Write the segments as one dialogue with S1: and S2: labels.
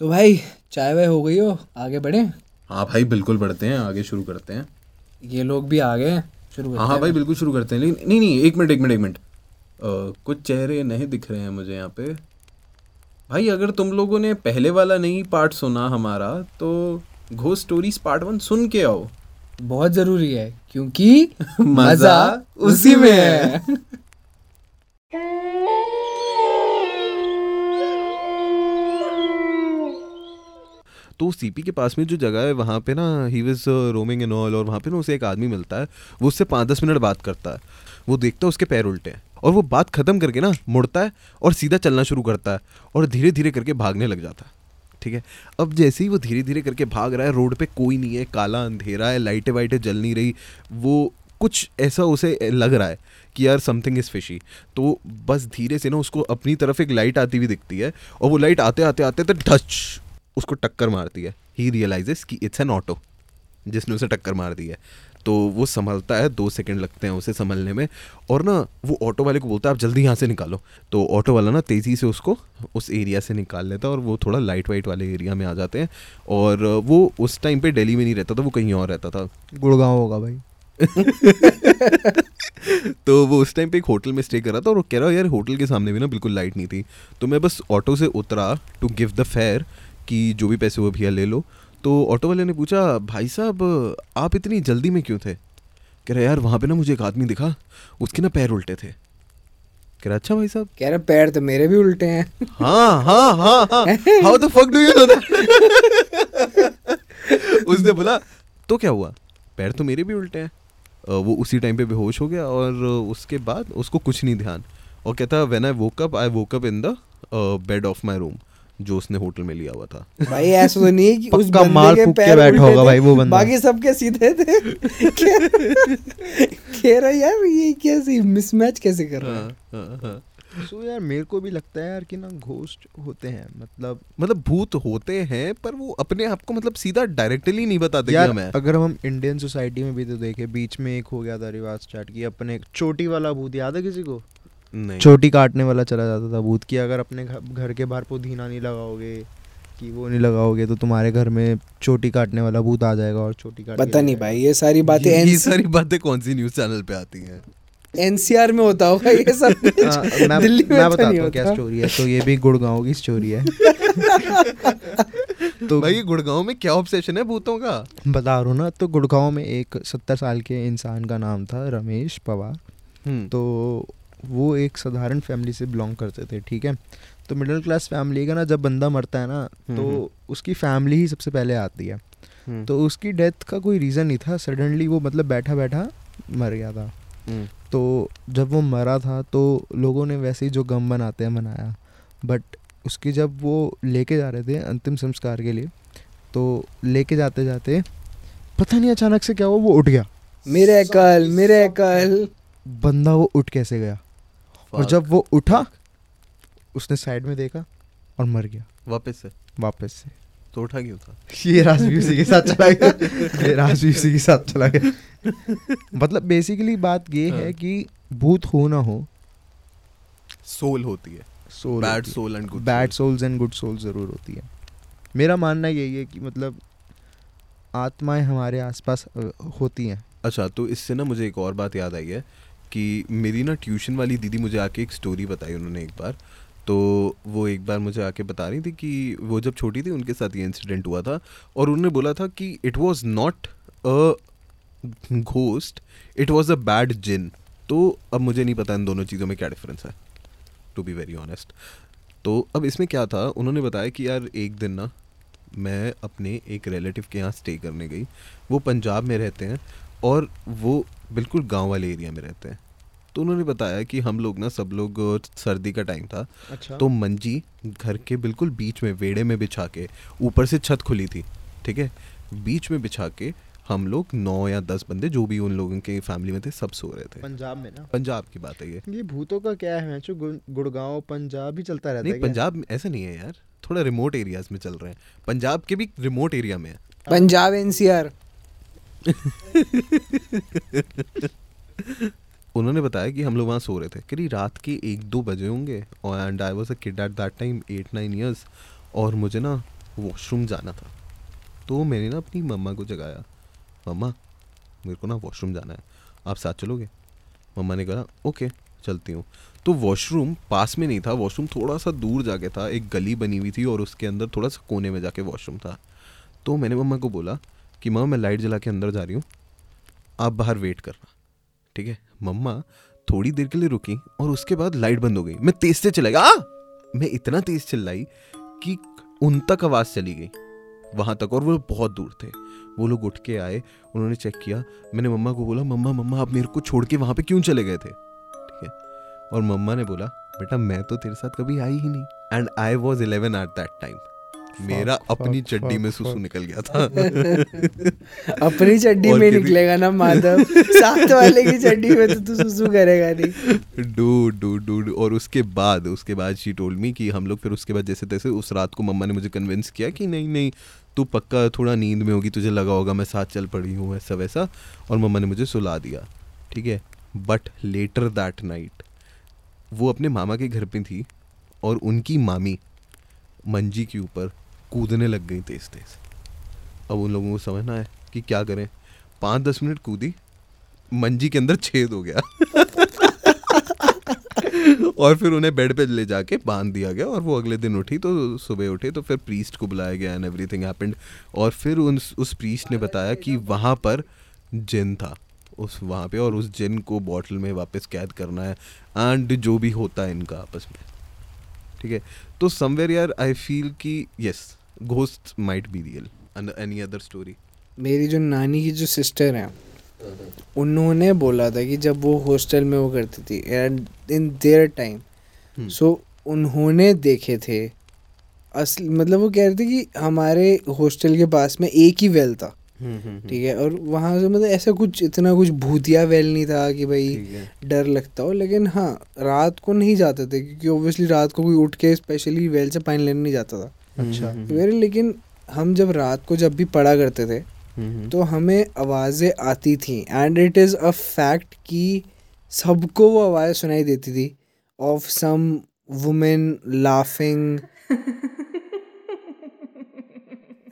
S1: तो भाई चाय वाय हो गई हो? आगे बढ़े?
S2: हाँ भाई बिल्कुल बढ़ते हैं आगे शुरू करते हैं।
S1: ये लोग भी आ गए शुरू
S2: हाँ हाँ
S1: हैं।
S2: भाई बिल्कुल शुरू करते हैं। लेकिन नहीं नहीं एक मिनट एक मिनट एक मिनट। कुछ चेहरे नहीं दिख रहे हैं मुझे यहाँ पे। भाई अगर तुम लोगों ने पहले वाला नहीं पार्ट सुना हमारा तो घो स्टोरीज पार्ट वन सुन के आओ।
S1: बहुत ज़रूरी है क्योंकि
S2: मज़ा
S1: उसी में है।
S3: तो सीपी के पास में जो जगह है, वहाँ पे ना he was roaming and all और वहाँ पे ना उसे एक आदमी मिलता है, वो उससे पाँच दस मिनट बात करता है। वो देखता है उसके पैर उल्टे हैं, और वो बात खत्म करके ना मुड़ता है और सीधा चलना शुरू करता है, और धीरे धीरे करके भागने लग जाता है। ठीक है? अब जैसे ही वो धीरे धीरे करके भाग रहा है, रोड पे कोई नहीं है, काला अंधेरा है, लाइटें वाइटें जल नहीं रही, वो कुछ ऐसा उसे लग रहा है कि यार समथिंग इज़ फिशी तो बस धीरे से ना उसको अपनी तरफ़ एक लाइट आती हुई दिखती है, और वो लाइट आते आते आते तो टच उसको टक्कर मारती है। ही रियलाइजेस कि इट्स एन ऑटो जिसने उसे टक्कर मार दी है। तो वो संभलता है दो सेकंड लगते हैं उसे संभलने में। और ना वो ऑटो वाले को बोलता है आप जल्दी यहाँ से निकालो। तो ऑटो वाला ना तेज़ी से उसको उस एरिया से निकाल लेता है और वो थोड़ा लाइट वाइट वाले एरिया में आ जाते हैं। और वो उस टाइम पे दिल्ली में नहीं रहता था वो कहीं और रहता था।
S4: गुड़गांव होगा भाई।
S3: तो वो उस टाइम पे एक होटल में स्टे कर रहा था और वो कह रहा यार होटल के सामने भी ना बिल्कुल लाइट नहीं थी। तो मैं बस ऑटो से उतरा टू गिव द फेयर कि जो भी पैसे वो भैया ले लो। तो ऑटो वाले ने पूछा भाई साहब आप इतनी जल्दी में क्यों थे? कह रहा यार वहाँ पे ना मुझे एक आदमी दिखा उसके ना पैर उल्टे थे। कह रहा अच्छा भाई साहब?
S1: कह रहे पैर तो मेरे भी उल्टे हैं।
S3: हाँ हाँ हाँ हाँ। How the fuck do you know that उसने बोला तो क्या हुआ? पैर तो मेरे भी उल्टे हैं। वो उसी टाइम पे बेहोश हो गया और उसके बाद उसको कुछ नहीं ध्यान। और कहता when I woke up I woke up in the bed of my room जो उसने होटल में लिया हुआ था।
S1: भाई ऐसा तो नहीं है कि उस बंदे
S4: माल
S1: के पैर
S4: बैठा होगा भाई वो बंदा।
S1: बाकी सबके सीधे थे। कह- रहा यार ये कैसे मिसमैच कैसे कर रहा है?
S3: हाँ, हाँ।
S4: सो यार मेरे को भी लगता है यार कि ना घोस्ट होते हैं मतलब
S3: मतलब भूत होते हैं पर वो अपने आप को मतलब सीधा डायरेक्टली नहीं बताते कि
S4: यार
S3: हम।
S4: अगर हम इंडियन सोसाइटी में भी तो देखे बीच में एक हो गया था रिवाज स्टार्ट की अपने एक चोटी वाला भूत याद है किसी को?
S3: नहीं।
S4: चोटी काटने वाला चला जाता था भूत की अगर अपने घर के बाहर पुदीना नहीं लगाओगे कि वो नहीं लगाओगे तो तुम्हारे घर में चोटी काटने वाला भूत आ जाएगा और चोटी काट
S1: पता नहीं भाई ये सारी बातें
S3: ये, ये सारी बातें कौन सी न्यूज़ चैनल पे आती हैं?
S1: एनसीआर में होता होगा ये सब
S4: हाँ, मैं
S1: दिल्ली में
S4: मैं
S1: तो
S4: बताता हूँ क्या स्टोरी है तो ये भी गुड़गांव की स्टोरी है।
S3: तो भाई गुड़गांव में क्या ऑब्सेशन है भूतों का?
S4: बता रहा हूँ ना तो गुड़गांव में एक सत्तर साल के इंसान का नाम था रमेश पवार।
S3: हम्म।
S4: तो वो एक साधारण फैमिली से बिलोंग करते थे ठीक है? तो मिडिल क्लास फैमिली का ना जब बंदा मरता है ना
S3: हम्म,
S4: तो उसकी फैमिली ही सबसे पहले आती है।
S3: हम्म,
S4: तो उसकी डेथ का कोई रीज़न नहीं था। सडनली वो मतलब बैठा बैठा मर गया था।
S3: हम्म,
S4: तो जब वो मरा था तो लोगों ने वैसे ही जो गम बनाते हैं मनाया। बट उसकी जब वो लेके जा रहे थे अंतिम संस्कार के लिए तो लेके जाते जाते पता नहीं अचानक से क्या हुआ वो उठ गया।
S1: मेरे कल मेरे कल।
S4: बंदा वो उठ कैसे गया? और जब वो उठा उसने साइड में देखा और मर गया।
S3: वापस से?
S4: वापस से।
S3: तो उठा क्यों था?
S4: ये राज भी उसी के साथ चला गया। ये राज भी उसी के साथ चला गया। मतलब बेसिकली बात ये है
S3: हाँ।
S4: कि भूत हो ना हो
S3: सोल होती है।
S4: Soul
S3: bad soul and good
S4: bad souls and good soul ज़रूर होती है। मेरा मानना यही है कि मतलब आत्माएँ हमारे आसपास होती हैं।
S3: अच्छा तो इससे ना मुझे एक और बात याद आई है कि मेरी ना ट्यूशन वाली दीदी मुझे आके एक स्टोरी बताई उन्होंने एक बार। तो वो एक बार मुझे आके बता रही थी कि वो जब छोटी थी उनके साथ ये इंसिडेंट हुआ था और उन्होंने बोला था कि it was not a ghost it was a bad जिन तो अब मुझे नहीं पता इन दोनों चीज़ों में क्या डिफरेंस है टू बी वेरी ऑनेस्ट तो अब इसमें क्या था, उन्होंने बताया कि यार एक दिन ना मैं अपने एक रिलेटिव के यहाँ स्टे करने गई। वो पंजाब में रहते हैं और वो बिल्कुल गाँव वाले एरिया में रहते हैं। तो उन्होंने बताया कि हम लोग ना सब लोग सर्दी का टाइम था।
S4: अच्छा।
S3: तो मंजी घर के बिल्कुल बीच में वेड़े में बिछा के ऊपर से छत खुली थी ठीक है? बीच में बिछा के हम लोग नौ या दस बंदे जो भी उन लोगों के फैमिली में थे सब सो रहे थे।
S4: पंजाब में ना?
S3: पंजाब की बात है ये।
S4: ये भूतों का क्या है जो गुड़गांव पंजाब ही चलता रहता
S3: नहीं
S4: है
S3: पंजाब में ऐसा नहीं है यार। थोड़ा रिमोट एरियाज़ में चल रहे हैं। पंजाब के भी रिमोट एरिया में है।
S1: पंजाब एनसीआर
S3: उन्होंने बताया कि हम लोग वहाँ सो रहे थे। करीब रात के एक दो बजे होंगे और and I was a kid at that time at nine years और मुझे ना वॉशरूम जाना था। तो मैंने ना अपनी मम्मा को जगाया, मम्मा, मेरे को ना वॉशरूम जाना है, आप साथ चलोगे? मम्मा ने कहा, ओके, चलती हूँ। तो वॉशरूम पास में नहीं था वॉशरूम थोड़ा सा दूर जाके था, एक गली बनी हुई थी और उसके अंदर थोड़ा सा कोने में जाके वॉशरूम था। तो मैंने मम्मा को बोला कि मम्मा मैं लाइट जला के अंदर जा रही हूँ। आप बाहर वेट करना ठीक है? मम्मा, थोड़ी देर के लिए रुकी और उसके बाद लाइट बंद हो गई। मैं तेज से चला गया मैं इतना तेज चिल्लाई कि उन तक आवाज़ चली गई। वहाँ तक और वो बहुत दूर थे। वो लोग उठ के आए, उन्होंने चेक किया। मैंने मम्मा को बोला, मम्मा मम्मा, आप मेरे को छोड़ के वहाँ पे क्यों चले गए थे? ठीक है? और मम्मा ने बोला, बेटा, मैं तो तेरे साथ कभी आई ही नहीं. And I was eleven at that time मेरा अपनी चड्डी में सुसु निकल गया था।
S1: अपनी चड्डी में निकलेगा ना माधव। साथ वाले की चड्डी में तो तू सुसु करेगा नहीं।
S3: डू डू डू और उसके बाद उसके बाद शी टोल्ड मी कि हम लोग फिर उसके बाद जैसे तैसे उस रात को मम्मा ने मुझे कन्विंस किया कि नहीं नहीं तू पक्का थोड़ा नींद में होगी तुझे लगा होगा मैं साथ चल पड़ी हूँ ऐसा वैसा। और मम्मा ने मुझे सुला दिया ठीक है? बट लेटर दैट नाइट वो अपने मामा के घर पे थी और उनकी मामी मंजी के ऊपर कूदने लग गई तेज तेज अब उन लोगों को समझना है कि क्या करें। पाँच दस मिनट कूदी, मंजी के अंदर छेद हो गया। और फिर उन्हें बेड पे ले जाके बाँध दिया गया और वो अगले दिन उठी तो सुबह उठे तो फिर प्रीस्ट को बुलाया गया एंड एवरीथिंग हैपेंड और फिर उन, उस प्रीस्ट ने बताया कि वहाँ पर जिन था, उस वहाँ पे और उस जिन को बॉटल में वापस कैद करना है। एंड जो भी होता है इनका आपस में। ठीक है? तो समवेयर यार आई फील कि yes ghost might be real any other story
S1: मेरी जो नानी की जो सिस्टर है उन्होंने बोला था कि जब वो हॉस्टल में वो करती थी and in their time so उन्होंने देखे थे असल मतलब वो कह रहे थे कि हमारे हॉस्टल के पास में एक ही वेल था। ठीक है और वहाँ से मतलब ऐसा कुछ इतना कुछ भूतिया वेल नहीं था कि भाई डर लगता हो लेकिन हाँ रात को नहीं जाते थे क्योंकि ऑब्वियसली रात को कोई उठ के स्पेशली वेल से पानी लेने नहीं जाता था।
S4: अच्छा।
S1: फिर लेकिन हम जब रात को जब भी पढ़ा करते थे तो हमें आवाज़ें आती थी and it is a fact कि सबको वो आवाज़ सुनाई देती थी of some women laughing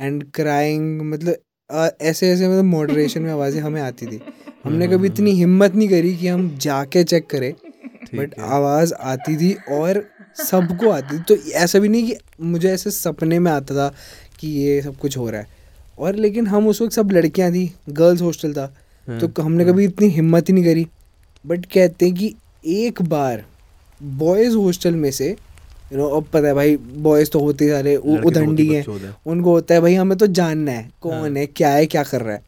S1: and crying मतलब अ, ऐसे ऐसे मतलब मॉडरेशन में आवाज़ें हमें आती थी। हमने कभी इतनी हिम्मत नहीं करी कि हम जाके चेक करें बट आवाज़ आती थी और सबको आती थी। तो ऐसा भी नहीं कि मुझे ऐसे सपने में आता था कि ये सब कुछ हो रहा है। और लेकिन हम उस वक्त सब लड़कियाँ थी गर्ल्स हॉस्टल था तो हमने कभी इतनी हिम्मत ही नहीं करी। बट कहते हैं कि एक बार बॉयज़ हॉस्टल में से यू नो अब पता है भाई बॉयज़ तो होते सारे उ- उदंडी हैं उनको होता है भाई हमें तो जानना है कौन है क्या है क्या कर रहा है।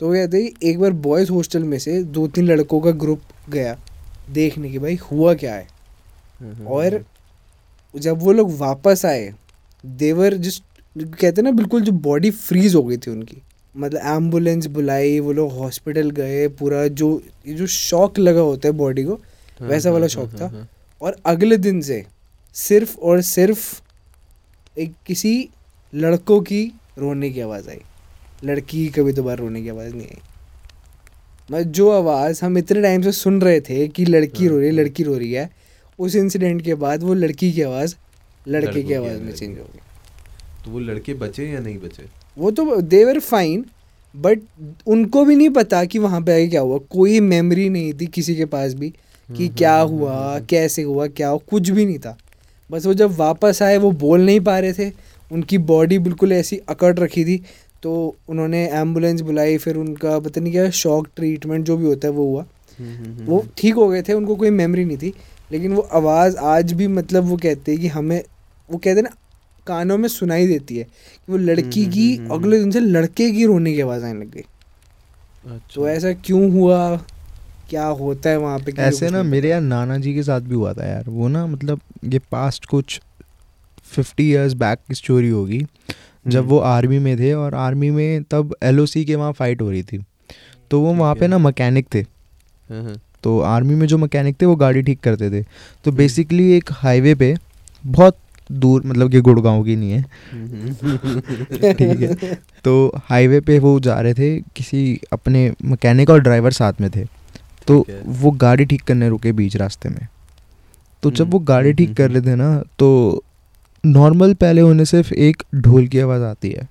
S1: तो वो कहते हैं एक बार बॉयज़ हॉस्टल में से दो तीन लड़कों का ग्रुप गया देखने की भाई हुआ क्या है। और जब वो लोग वापस आए देवर जिस कहते हैं ना बिल्कुल जो बॉडी फ्रीज हो गई थी उनकी मतलब एंबुलेंस बुलाई वो लोग हॉस्पिटल गए पूरा जो ये जो शॉक लगा होता है बॉडी को वैसा वाला शौक था। और अगले दिन से सिर्फ़ और सिर्फ़ एक किसी लड़कों की रोने की आवाज़ आई। लड़की की कभी दोबारा रोने की आवाज़ नहीं आई। मतलब जो आवाज़ हम इतने टाइम से सुन रहे थे कि लड़की रो रही है लड़की रो रही है उस इंसिडेंट के बाद वो लड़की की आवाज़ लड़के की
S3: की
S1: आवाज़ में चेंज हो गई।
S3: तो वो लड़के बचे या नहीं बचे?
S1: वो तो देवर फाइन बट उनको भी नहीं पता कि वहाँ पे आगे क्या हुआ। कोई मेमोरी नहीं थी किसी के पास भी कि क्या हुआ कैसे हुआ क्या हुआ कुछ भी नहीं था। बस वो जब वापस आए वो बोल नहीं पा रहे थे। उनकी बॉडी बिल्कुल ऐसी अकड़ रखी थी। तो उन्होंने एंबुलेंस बुलाई फिर उनका पता नहीं क्या शॉक ट्रीटमेंट जो भी होता है वो हुआ। वो ठीक हो गए थे उनको कोई मेमोरी नहीं थी। लेकिन वो आवाज़ आज भी मतलब वो कहते हैं कि हमें वो कहते हैं ना कानों में सुनाई देती है कि वो लड़की की अगले दिन से लड़के की रोने की आवाज़ आने लग गई।
S3: अच्छा।
S1: तो ऐसा क्यों हुआ? क्या होता है वहाँ पे
S4: ऐसे ना मेरे यार नाना जी के साथ भी हुआ था यार। वो ना मतलब ये पास्ट कुछ फिफ्टी ईयर्स बैक की स्टोरी होगी। जब वो आर्मी में थे और आर्मी में तब एलओसी के वहाँ फाइट हो रही थी। तो वो वहाँ पे ना मैकेनिक थे।
S3: हाँ, हाँ।
S4: तो आर्मी में जो मैकेनिक थे वो गाड़ी ठीक करते थे। तो बेसिकली एक हाईवे पे बहुत दूर मतलब कि गुड़गांव की नहीं है। ठीक है। तो हाईवे पे वो जा रहे थे किसी अपने मैकेनिक और ड्राइवर साथ में थे। तो वो गाड़ी ठीक करने रुके बीच रास्ते में। तो जब वो गाड़ी ठीक कर रहे थे ना तो नॉर्मल पहले उन्हें सिर्फ़ एक ढोल की आवाज़ आती है।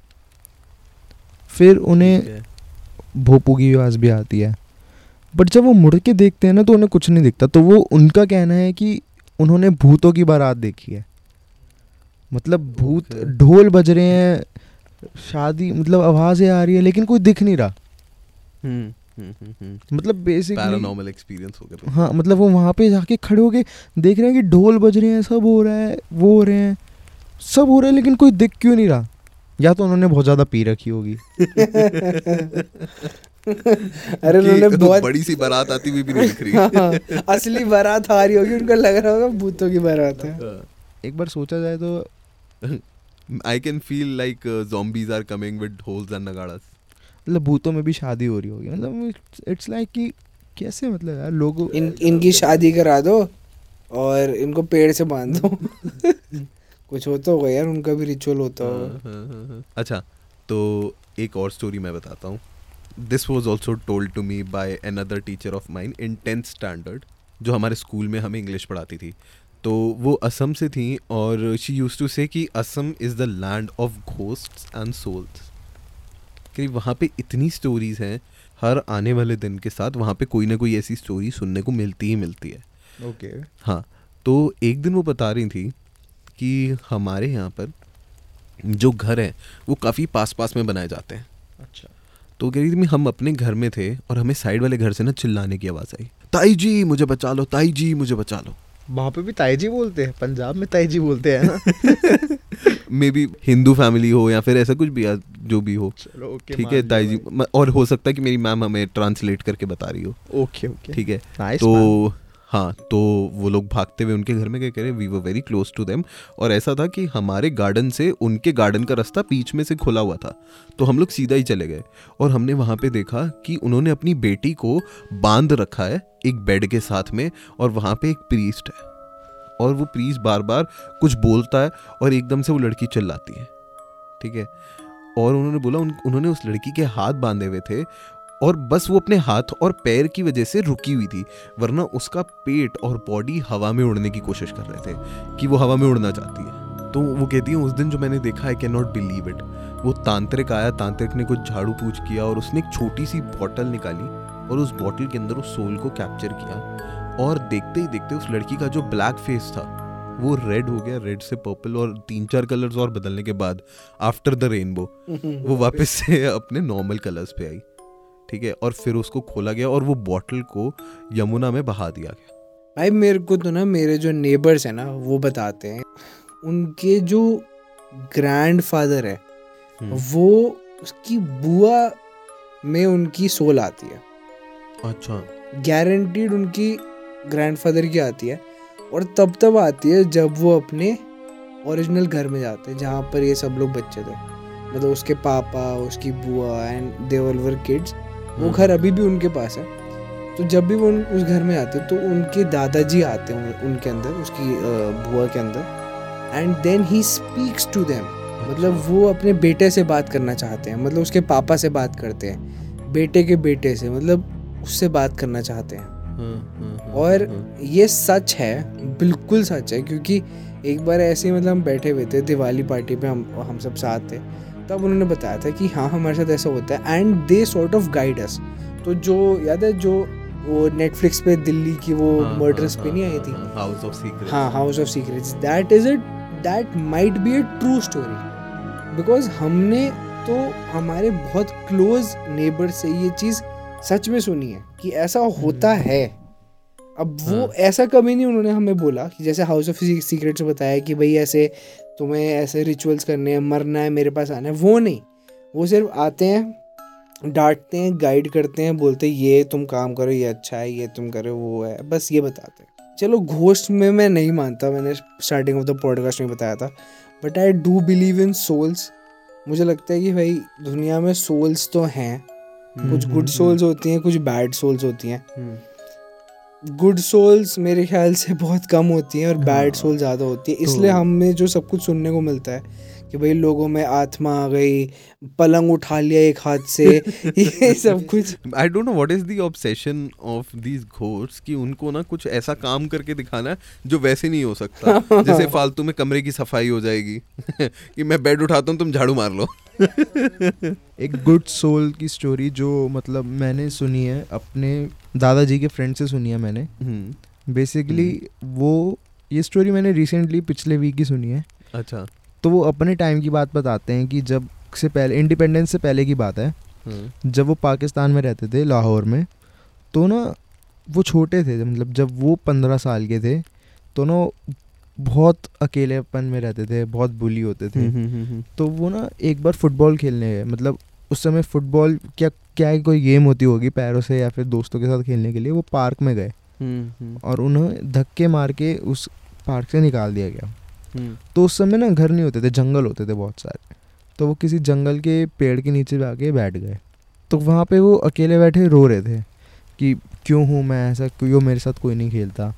S4: फिर उन्हें भोपू की आवाज़ भी आती है। बट जब वो मुड़ के देखते हैं ना तो उन्हें कुछ नहीं दिखता। तो वो उनका कहना है कि उन्होंने भूतों की बारात देखी है। मतलब भूत ढोल बज रहे हैं शादी मतलब आवाज़ें आ रही है लेकिन कोई दिख नहीं रहा। मतलब बेसिकली
S3: पैरानॉर्मल एक्सपीरियंस हो गया
S4: हाँ मतलब वो वहाँ पे जाके खड़े होके देख रहे हैं कि ढोल बज रहे हैं सब हो रहा है वो हो रहे हैं सब हो रहा है लेकिन कोई दिख क्यों नहीं रहा? या तो उन्होंने बहुत ज़्यादा पी रखी होगी।
S1: अरे उन्होंने
S3: कि
S1: बहुत
S3: बड़ी सी बारात आती हुई भी नहीं दिख रही।
S1: हाँ, असली बारात आ रही होगी उनको लग रहा होगा भूतों की बारात है।
S4: एक बार सोचा जाए तो
S3: I can feel like zombies are coming with holes and नगाड़ास
S4: मतलब भूतों में भी शादी हो रही होगी। मतलब इट्स लाइक कि कैसे मतलब यार लोगों
S1: इन इनकी शादी करा दो और इनको पेड़ से बाँध दो। कुछ होता होगा यार उनका भी रिचुअल होता होगा।
S3: हाँ, अच्छा तो एक और स्टोरी मैं बताता हूँ। This was also told to me by another teacher of mine in tenth standard जो हमारे स्कूल में हमें इंग्लिश पढ़ाती थी। तो वो असम से थी और शी यूज़ टू से कि Assam is the land of ghosts and souls कि वहाँ पे इतनी स्टोरीज हैं हर आने वाले दिन के साथ वहाँ पे कोई ना कोई ऐसी स्टोरी सुनने को मिलती ही मिलती है।
S4: Okay okay.
S3: हाँ तो एक दिन वो बता रही थी कि हमारे यहाँ पर जो घर हैं वो काफ़ी पास पास में बनाए जाते हैं।
S4: अच्छा।
S3: तो कह रही थी हम अपने घर में थे और हमें साइड वाले घर से ना चिल्लाने की आवाज़ आई। ताई जी मुझे बचा लो ताई जी मुझे बचा लो।
S4: वहाँ पे भी ताईजी बोलते हैं पंजाब में ताईजी बोलते हैं ना।
S3: मे बी हिंदू फैमिली हो या फिर ऐसा कुछ भी या जो भी हो।
S4: चलो ओके
S3: ठीक है ताई जी और हो सकता है कि मेरी मैम हमें ट्रांसलेट करके बता रही हो।
S4: ओके ओके
S3: ठीक है तो हाँ तो वो लोग भागते हुए उनके घर में क्या कह रहे we were very close to them और ऐसा था कि हमारे गार्डन से उनके गार्डन का रास्ता बीच में से खुला हुआ था। तो हम लोग सीधा ही चले गए और हमने वहाँ पे देखा कि उन्होंने अपनी बेटी को बाँध रखा है एक बेड के साथ में और वहाँ पे एक प्रीस्ट है। और वो प्रीस्ट बार बार कुछ बोलता है और एकदम से वो लड़की चिल्लाती है। ठीक है? और उन्होंने बोला उन, उन्होंने उस लड़की के हाथ बांधे हुए थे और बस वो अपने हाथ और पैर की वजह से रुकी हुई थी वरना उसका पेट और बॉडी हवा में उड़ने की कोशिश कर रहे थे कि वो हवा में उड़ना चाहती है। तो वो कहती है उस दिन जो मैंने देखा I can not believe it वो तांत्रिक आया तांत्रिक ने कुछ झाड़ू पूछ किया और उसने एक छोटी सी बॉटल निकाली और उस बॉटल के अंदर उस सोल को कैप्चर किया और देखते ही देखते उस लड़की का जो ब्लैक फेस था वो रेड हो गया रेड से पर्पल और तीन चार कलर्स और बदलने के बाद आफ्टर द रेनबो वो वापस से अपने नॉर्मल कलर्स पे आई। ठीक है और फिर उसको खोला गया और वो बॉटल को यमुना में बहा दिया गया।
S1: भाई मेरे को तो ना मेरे जो नेबर्स हैं ना वो बताते हैं उनके जो ग्रैंड फादर है वो उसकी बुआ में उनकी सोल आती है।
S3: अच्छा।
S1: गारंटीड उनकी ग्रैंडफादर की आती है और तब तब आती है जब वो अपने ओरिजिनल घर में जाते हैं जहाँ पर ये सब लोग बच्चे थे। मतलब उसके पापा उसकी बुआ एंड देवर वर किड्स वो घर अभी भी उनके पास है। तो जब भी वो उन, उस घर में आते हैं तो उनके दादाजी आते हैं उनके अंदर उसकी बुआ के अंदर। And then he speaks to them मतलब वो अपने बेटे से बात करना चाहते हैं। मतलब उसके पापा से बात करते हैं। बेटे के बेटे से मतलब उससे बात करना चाहते हैं। और ये सच है बिल्कुल सच है क्योंकि एक बार ऐसे ही मतलब हम बैठे हुए थे दिवाली पार्टी पे हम हम सब साथ थे। तब उन्होंने बताया था कि हाँ हमारे साथ ऐसा होता है। And they sort of guide us तो जो याद है जो वो नेटफ्लिक्स पे दिल्ली की वो मर्डर्स पे नहीं आई थी?
S3: हाउस ऑफ़ सीक्रेट
S1: हाँ House of Secrets that is it that might be a true story because हमने तो हमारे बहुत क्लोज नेबर से ये चीज़ सच में सुनी है कि ऐसा होता है। अब वो
S3: हाँ।
S1: ऐसा कभी नहीं उन्होंने हमें बोला कि जैसे हाउस ऑफ़ सीक्रेट्स बताया कि भाई ऐसे तुम्हें ऐसे रिचुअल्स करने हैं मरना है मेरे पास आना है। वो नहीं। वो सिर्फ़ आते हैं डांटते हैं गाइड करते हैं बोलते हैं ये तुम काम करो ये अच्छा है ये तुम करो वो है। बस ये बताते हैं। चलो घोस्ट में मैं नहीं मानता मैंने स्टार्टिंग ऑफ़ द पॉडकास्ट में बताया था। But I do believe in souls मुझे लगता है कि भाई दुनिया में सोल्स तो हैं। कुछ गुड सोल्स होती हैं कुछ बैड सोल्स होती हैं। गुड सोल्स मेरे ख्याल से बहुत कम होती हैं और बैड
S4: हाँ।
S1: सोल ज़्यादा होती है। इसलिए
S4: तो-
S1: हमें जो सब कुछ सुनने को मिलता है कि भाई लोगों में आत्मा आ गई पलंग उठा लिया एक हाथ से ये सब कुछ।
S3: I don't know what is the obsession of these घोर्स कि उनको ना कुछ ऐसा काम करके दिखाना है जो वैसे नहीं हो सकता। जैसे फालतू में कमरे की सफ़ाई हो जाएगी कि मैं बेड उठाता हूँ तुम झाड़ू मार लो।
S4: एक गुड सोल की स्टोरी जो मतलब मैंने सुनी है अपने दादाजी के फ्रेंड से सुनी है मैंने।
S3: हम्म,
S4: बेसिकली वो ये स्टोरी मैंने रिसेंटली पिछले वीक ही सुनी है।
S3: अच्छा।
S4: तो वो अपने टाइम की बात बताते हैं कि जब से पहले इंडिपेंडेंस से पहले की बात है
S3: हाँ,
S4: जब वो पाकिस्तान में रहते थे लाहौर में तो ना वो छोटे थे मतलब जब वो पंद्रह साल के थे तो ना बहुत अकेलेपन में रहते थे बहुत बुली होते थे।
S3: हम्म, हम्म, हम्म,
S4: तो वो ना एक बार फुटबॉल खेलने गए मतलब उस समय फुटबॉल क्या क्या है, कोई गेम होती होगी पैरों से या फिर दोस्तों के साथ खेलने के लिए वो पार्क में गए।
S3: हम्म, हम्म,
S4: और उन्हें धक्के मार के उस पार्क से निकाल दिया गया।
S3: हम्म,
S4: तो उस समय ना घर नहीं होते थे जंगल होते थे बहुत सारे। तो वो किसी जंगल के पेड़ के नीचे जाके बैठ गए। तो वहाँ पे वो अकेले बैठे रो रहे थे कि क्यों हूँ मैं ऐसा क्यों मेरे साथ कोई नहीं खेलता।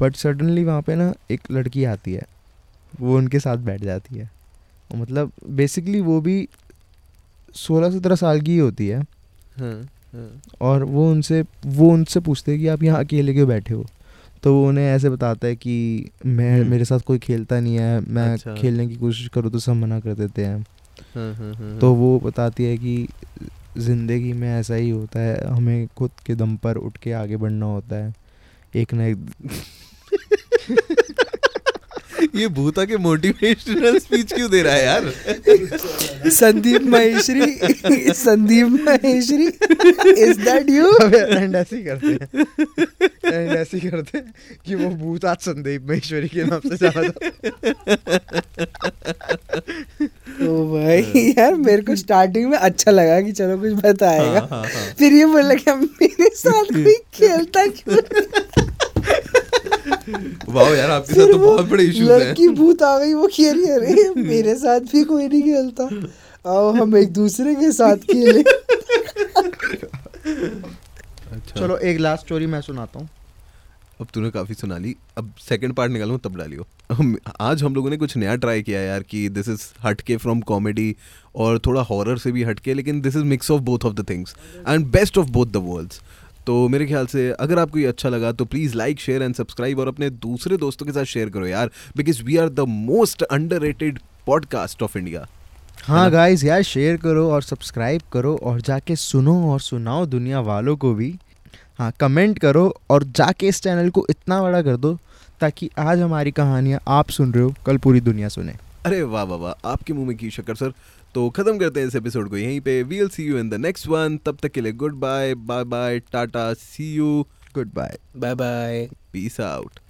S4: बट सडनली वहाँ पे ना एक लड़की आती है। वो उनके साथ बैठ जाती है। मतलब बेसिकली वो भी सोलह सत्रह साल की ही होती हाँ, और वो उनसे वो उनसे पूछते हैं कि आप यहाँ अकेले क्यों बैठे हो? तो वो उन्हें ऐसे बताता है कि मैं
S3: हम्म।
S4: मेरे साथ कोई खेलता नहीं है मैं
S3: अच्छा।
S4: खेलने की कोशिश करूँ तो सब मना कर देते हैं
S3: हाँ, हाँ, हाँ,
S4: तो वो बताती है कि ज़िंदगी में ऐसा ही होता है हमें खुद के दम पर उठ के आगे बढ़ना होता है। एक ना एक
S3: ये भूता के मोटिवेशनल स्पीच क्यों दे रहा है यार?
S1: Sandeep Maheshwari Sandeep Maheshwari is that you
S4: and ऐसे ही करते हैं। एंड ऐसे ही करते हैं कि वो भूत आज संदीप महेश्वरी के नाम से जाना जाता
S1: ओ भाई यार मेरे को स्टार्टिंग में अच्छा लगा कि चलो कुछ बताएगा।
S3: हाँ, हाँ, हाँ।
S1: फिर ये बोला कि मेरे साथ कोई खेलता क्यों?
S3: वाह यार आपके साथ तो बहुत बड़े इश्यूज़ हैं।
S1: लड़की भूत आ गई वो खेल रही अरे मेरे साथ भी कोई नहीं खेलता। आओ हम एक दूसरे के साथ खेले।
S3: अच्छा।
S4: चलो एक लास्ट स्टोरी मैं सुनाता हूँ।
S3: अब तूने काफ़ी सुना ली। अब सेकंड पार्ट निकालूं तब डालियो। हम आज हम लोगों ने कुछ नया ट्राई किया यार कि दिस इज़ हटके फ्रॉम कॉमेडी और थोड़ा हॉरर से भी हटके लेकिन this is mix of both of the things and best of both the worlds तो मेरे ख्याल से अगर आपको ये अच्छा लगा तो please like share and subscribe और अपने दूसरे दोस्तों के साथ शेयर करो यार because we are the most under podcast of India
S4: हाँ गाइस यार शेयर करो और सब्सक्राइब करो और जाके सुनो और सुनाओ दुनिया वालों को भी। हाँ कमेंट करो और जाके इस चैनल को इतना बड़ा कर दो ताकि आज हमारी कहानियाँ आप सुन रहे हो कल पूरी दुनिया सुने।
S3: अरे वाह वाह वाह आपके मुँह में की शक्कर सर तो खत्म करते हैं इस एपिसोड को यहीं पे। We'll see you in the next one तब तक के लिए good bye bye bye tata see you
S4: good bye
S1: bye bye
S3: peace out